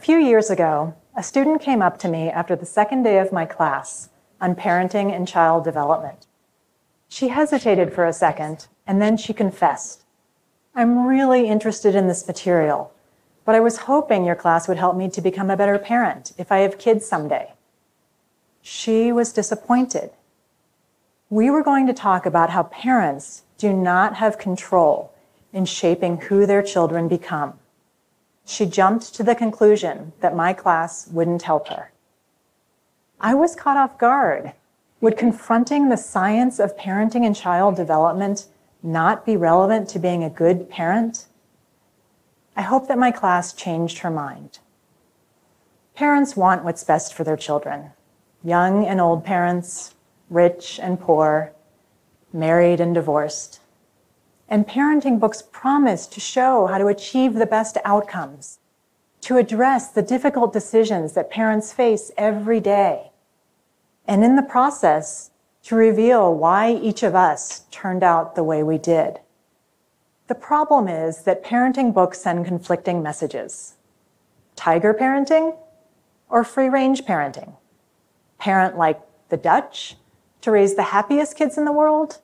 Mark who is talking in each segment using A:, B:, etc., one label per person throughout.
A: few years ago, a student came up to me after the second day of my class on parenting and child development. She hesitated for a second and then she confessed. I'm really interested in this material, but I was hoping your class would help me to become a better parent if I have kids someday. She was disappointed. We were going to talk about how parents do not have control in shaping who their children become. She jumped to the conclusion that my class wouldn't help her. I was caught off guard. Would confronting the science of parenting and child development not be relevant to being a good parent? I hope that my class changed her mind. Parents want what's best for their children young and old parents, rich and poor, married and divorced. And parenting books promise to show how to achieve the best outcomes, to address the difficult decisions that parents face every day. And in the process, to reveal why each of us turned out the way we did. The problem is that parenting books send conflicting messages. Tiger parenting or free range parenting? Parent like the Dutch to raise the happiest kids in the world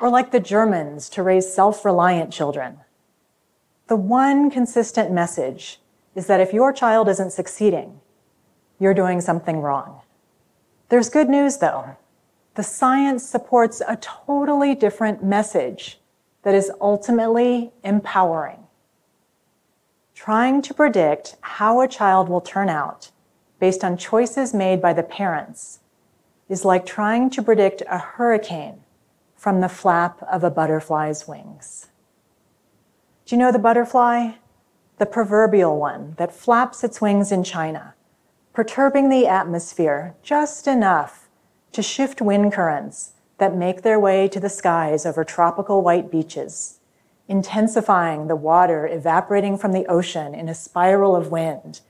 A: or like the Germans to raise self reliant children? The one consistent message is that if your child isn't succeeding, you're doing something wrong. There's good news though. The science supports a totally different message that is ultimately empowering. Trying to predict how a child will turn out based on choices made by the parents is like trying to predict a hurricane from the flap of a butterfly's wings. Do you know the butterfly? The proverbial one that flaps its wings in China, perturbing the atmosphere just enough to shift wind currents that make their way to the skies over tropical white beaches, intensifying the water evaporating from the ocean in a spiral of wind,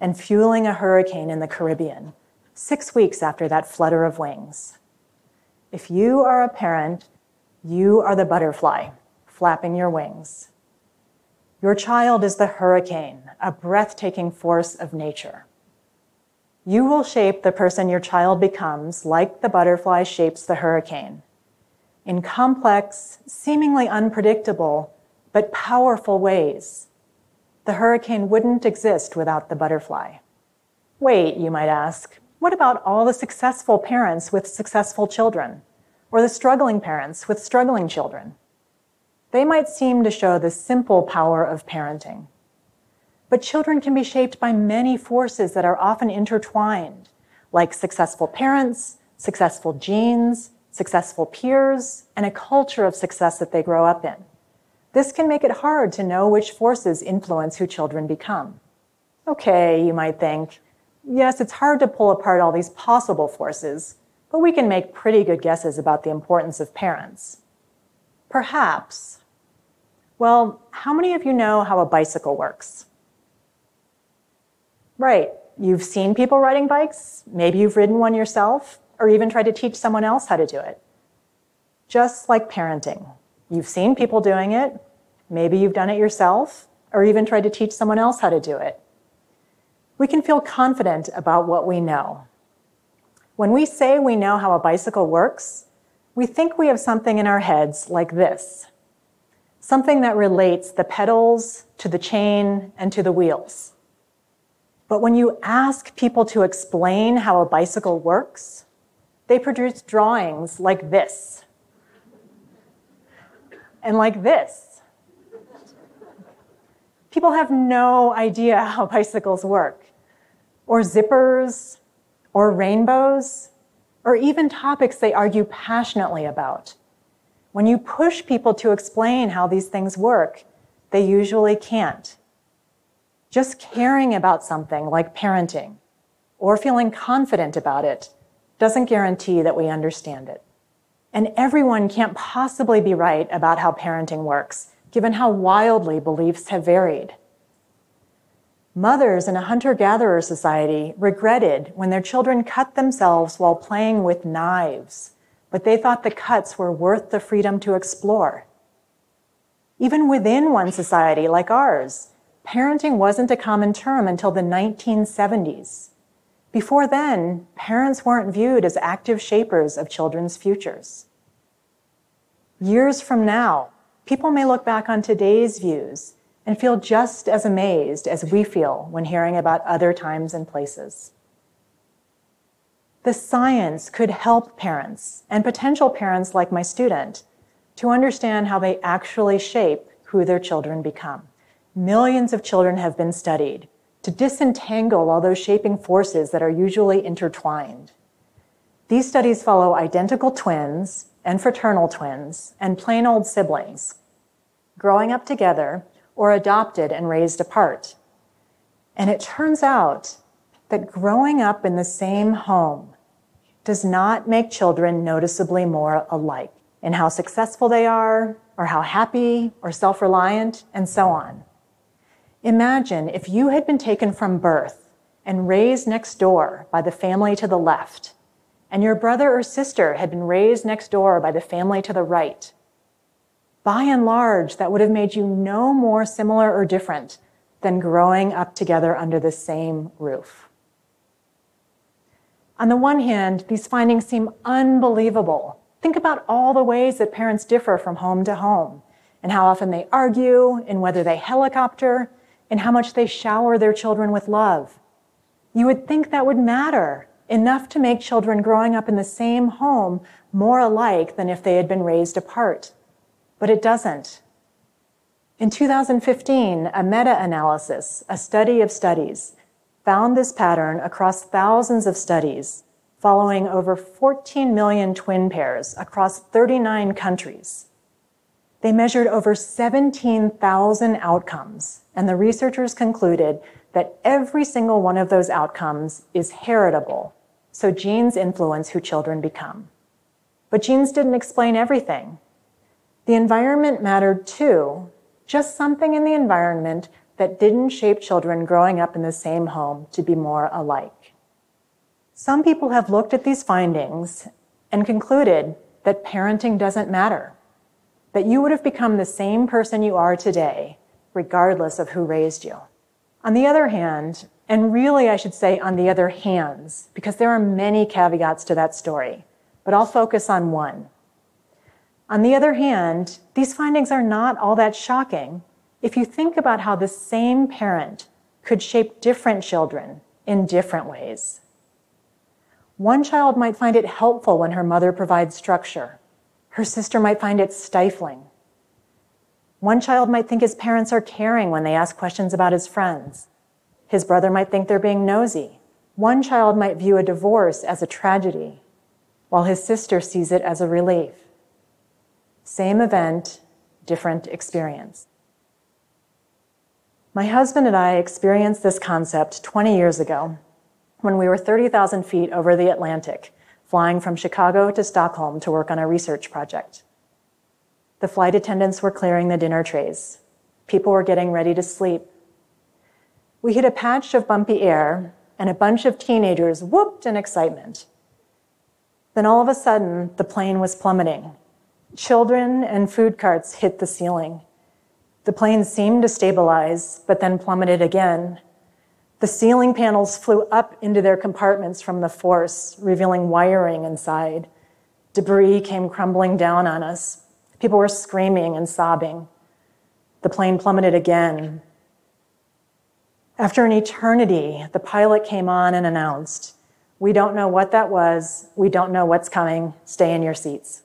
A: and fueling a hurricane in the Caribbean, six weeks after that flutter of wings. If you are a parent, you are the butterfly flapping your wings. Your child is the hurricane, a breathtaking force of nature. You will shape the person your child becomes like the butterfly shapes the hurricane. In complex, seemingly unpredictable, but powerful ways. The hurricane wouldn't exist without the butterfly. Wait, you might ask, what about all the successful parents with successful children? Or the struggling parents with struggling children? They might seem to show the simple power of parenting. But children can be shaped by many forces that are often intertwined, like successful parents, successful genes, successful peers, and a culture of success that they grow up in. This can make it hard to know which forces influence who children become. Okay, you might think, yes, it's hard to pull apart all these possible forces, but we can make pretty good guesses about the importance of parents. Perhaps. Well, how many of you know how a bicycle works? Right. You've seen people riding bikes. Maybe you've ridden one yourself, or even tried to teach someone else how to do it. Just like parenting. You've seen people doing it. Maybe you've done it yourself, or even tried to teach someone else how to do it. We can feel confident about what we know. When we say we know how a bicycle works, we think we have something in our heads like this something that relates the pedals to the chain and to the wheels. But when you ask people to explain how a bicycle works, they produce drawings like this and like this. People have no idea how bicycles work, or zippers, or rainbows, or even topics they argue passionately about. When you push people to explain how these things work, they usually can't. Just caring about something like parenting or feeling confident about it doesn't guarantee that we understand it. And everyone can't possibly be right about how parenting works, given how wildly beliefs have varied. Mothers in a hunter gatherer society regretted when their children cut themselves while playing with knives, but they thought the cuts were worth the freedom to explore. Even within one society like ours, parenting wasn't a common term until the 1970s. Before then, parents weren't viewed as active shapers of children's futures. Years from now, people may look back on today's views and feel just as amazed as we feel when hearing about other times and places. The science could help parents and potential parents like my student to understand how they actually shape who their children become. Millions of children have been studied to disentangle all those shaping forces that are usually intertwined. These studies follow identical twins and fraternal twins and plain old siblings growing up together or adopted and raised apart. And it turns out that growing up in the same home does not make children noticeably more alike in how successful they are, or how happy or self reliant, and so on. Imagine if you had been taken from birth and raised next door by the family to the left, and your brother or sister had been raised next door by the family to the right by and large, that would have made you no more similar or different than growing up together under the same roof. On the one hand, these findings seem unbelievable. Think about all the ways that parents differ from home to home, and how often they argue, and whether they helicopter, and how much they shower their children with love. You would think that would matter enough to make children growing up in the same home more alike than if they had been raised apart but it doesn't. In 2015, a meta analysis, a study of studies, found this pattern across thousands of studies following over 14 million twin pairs across 39 countries. They measured over 17,000 outcomes, and the researchers concluded that every single one of those outcomes is heritable, so genes influence who children become. But genes didn't explain everything. The environment mattered too, just something in the environment that didn't shape children growing up in the same home to be more alike. Some people have looked at these findings and concluded that parenting doesn't matter, that you would have become the same person you are today, regardless of who raised you. On the other hand, and really I should say on the other hands, because there are many caveats to that story, but I'll focus on one. On the other hand, these findings are not all that shocking if you think about how the same parent could shape different children in different ways. One child might find it helpful when her mother provides structure. Her sister might find it stifling. One child might think his parents are caring when they ask questions about his friends. His brother might think they're being nosy. One child might view a divorce as a tragedy, while his sister sees it as a relief. Same event, different experience. My husband and I experienced this concept 20 years ago when we were 30,000 feet over the Atlantic, flying from Chicago to Stockholm to work on a research project. The flight attendants were clearing the dinner trays. People were getting ready to sleep. We hit a patch of bumpy air, and a bunch of teenagers whooped in excitement. Then all of a sudden, the plane was plummeting Children and food carts hit the ceiling. The plane seemed to stabilize, but then plummeted again. The ceiling panels flew up into their compartments from the force, revealing wiring inside. Debris came crumbling down on us. People were screaming and sobbing. The plane plummeted again. After an eternity, the pilot came on and announced, We don't know what that was. We don't know what's coming. Stay in your seats.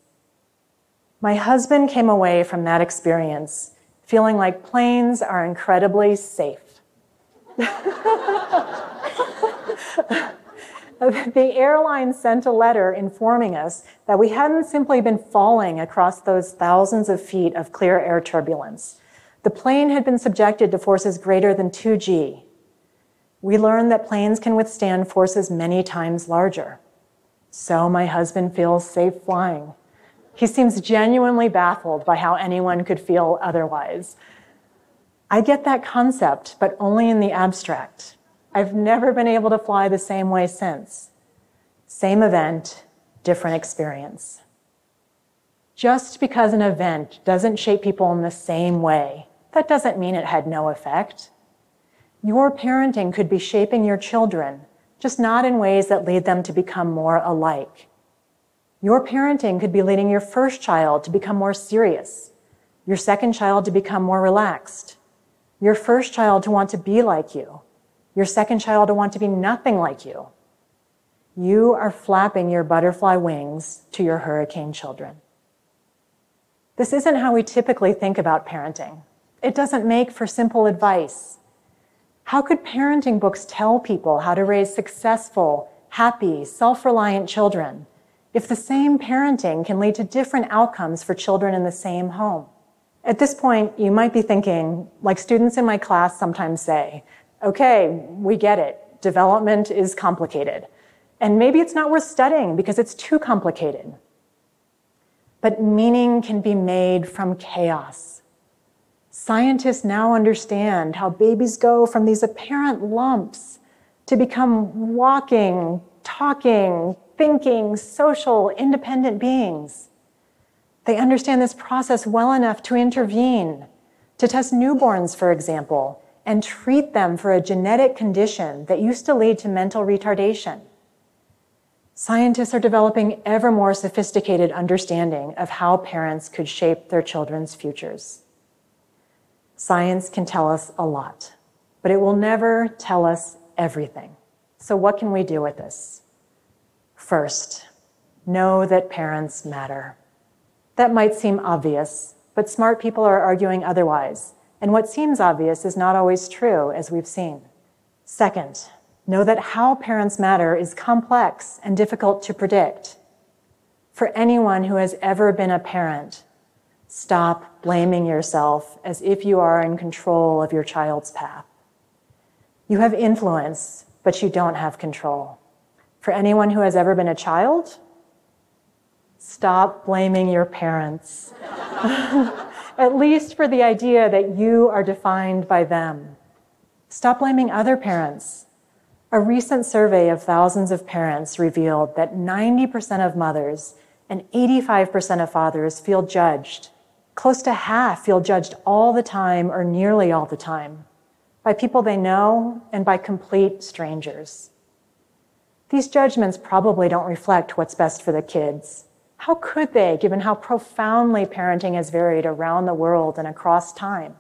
A: My husband came away from that experience feeling like planes are incredibly safe. the airline sent a letter informing us that we hadn't simply been falling across those thousands of feet of clear air turbulence. The plane had been subjected to forces greater than 2G. We learned that planes can withstand forces many times larger. So my husband feels safe flying. He seems genuinely baffled by how anyone could feel otherwise. I get that concept, but only in the abstract. I've never been able to fly the same way since. Same event, different experience. Just because an event doesn't shape people in the same way, that doesn't mean it had no effect. Your parenting could be shaping your children, just not in ways that lead them to become more alike. Your parenting could be leading your first child to become more serious, your second child to become more relaxed, your first child to want to be like you, your second child to want to be nothing like you. You are flapping your butterfly wings to your hurricane children. This isn't how we typically think about parenting. It doesn't make for simple advice. How could parenting books tell people how to raise successful, happy, self reliant children if the same parenting can lead to different outcomes for children in the same home? At this point, you might be thinking, like students in my class sometimes say, okay, we get it. Development is complicated. And maybe it's not worth studying because it's too complicated. But meaning can be made from chaos. Scientists now understand how babies go from these apparent lumps to become walking, talking, thinking, social, independent beings. They understand this process well enough to intervene, to test newborns, for example, and treat them for a genetic condition that used to lead to mental retardation. Scientists are developing ever more sophisticated understanding of how parents could shape their children's futures. Science can tell us a lot, but it will never tell us everything. So, what can we do with this? First, know that parents matter. That might seem obvious, but smart people are arguing otherwise, and what seems obvious is not always true, as we've seen. Second, know that how parents matter is complex and difficult to predict. For anyone who has ever been a parent, Stop blaming yourself as if you are in control of your child's path. You have influence, but you don't have control. For anyone who has ever been a child, stop blaming your parents. At least for the idea that you are defined by them. Stop blaming other parents. A recent survey of thousands of parents revealed that 90% of mothers and 85% of fathers feel judged Close to half feel judged all the time or nearly all the time by people they know and by complete strangers. These judgments probably don't reflect what's best for the kids. How could they, given how profoundly parenting has varied around the world and across time?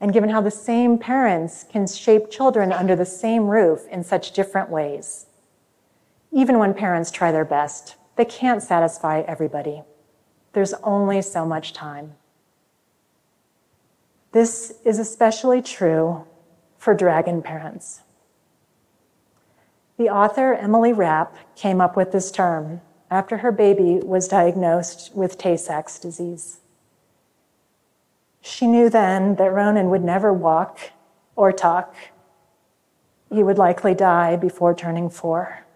A: And given how the same parents can shape children under the same roof in such different ways. Even when parents try their best, they can't satisfy everybody. There's only so much time. This is especially true for dragon parents. The author Emily Rapp came up with this term after her baby was diagnosed with Tay Sachs disease. She knew then that Ronan would never walk or talk. He would likely die before turning four.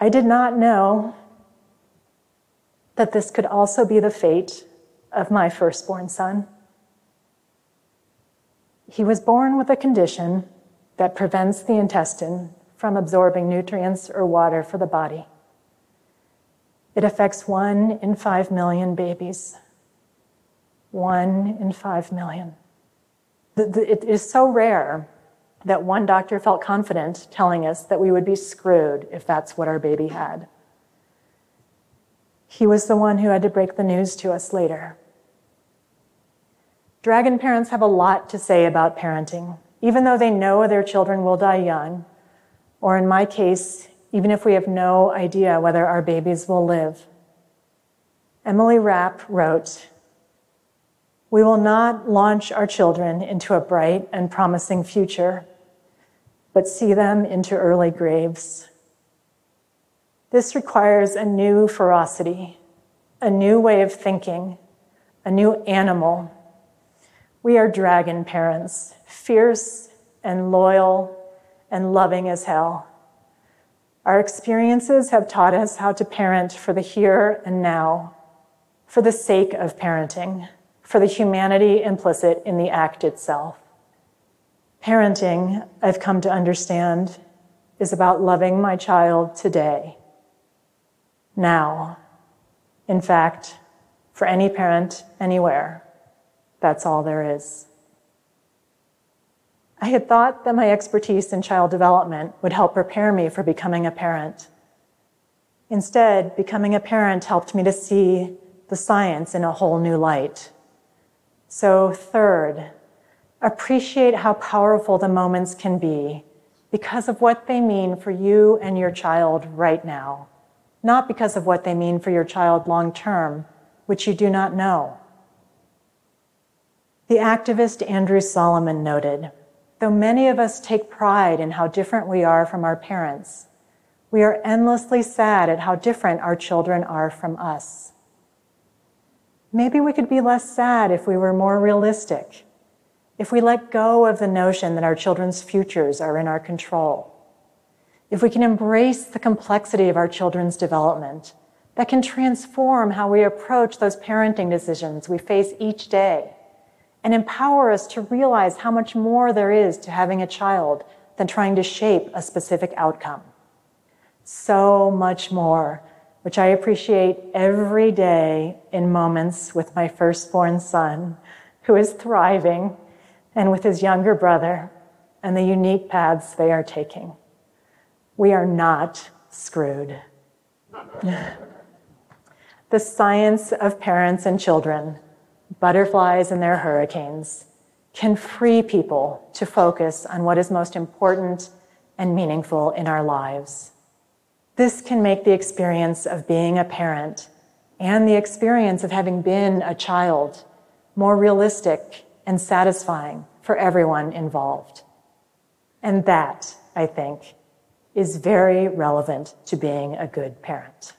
A: I did not know that this could also be the fate of my firstborn son. He was born with a condition that prevents the intestine from absorbing nutrients or water for the body. It affects one in five million babies. One in five million. It is so rare that one doctor felt confident telling us that we would be screwed if that's what our baby had. He was the one who had to break the news to us later. Dragon parents have a lot to say about parenting, even though they know their children will die young, or in my case, even if we have no idea whether our babies will live. Emily Rapp wrote, We will not launch our children into a bright and promising future, but see them into early graves. This requires a new ferocity, a new way of thinking, a new animal. We are dragon parents, fierce and loyal and loving as hell. Our experiences have taught us how to parent for the here and now, for the sake of parenting, for the humanity implicit in the act itself. Parenting, I've come to understand, is about loving my child today now. In fact, for any parent anywhere, that's all there is. I had thought that my expertise in child development would help prepare me for becoming a parent. Instead, becoming a parent helped me to see the science in a whole new light. So, third, appreciate how powerful the moments can be because of what they mean for you and your child right now, not because of what they mean for your child long term, which you do not know. The activist Andrew Solomon noted Though many of us take pride in how different we are from our parents, we are endlessly sad at how different our children are from us. Maybe we could be less sad if we were more realistic, if we let go of the notion that our children's futures are in our control, if we can embrace the complexity of our children's development that can transform how we approach those parenting decisions we face each day and empower us to realize how much more there is to having a child than trying to shape a specific outcome. So much more, which I appreciate every day in moments with my firstborn son, who is thriving, and with his younger brother, and the unique paths they are taking. We are not screwed. the science of parents and children butterflies and their hurricanes, can free people to focus on what is most important and meaningful in our lives. This can make the experience of being a parent and the experience of having been a child more realistic and satisfying for everyone involved. And that, I think, is very relevant to being a good parent.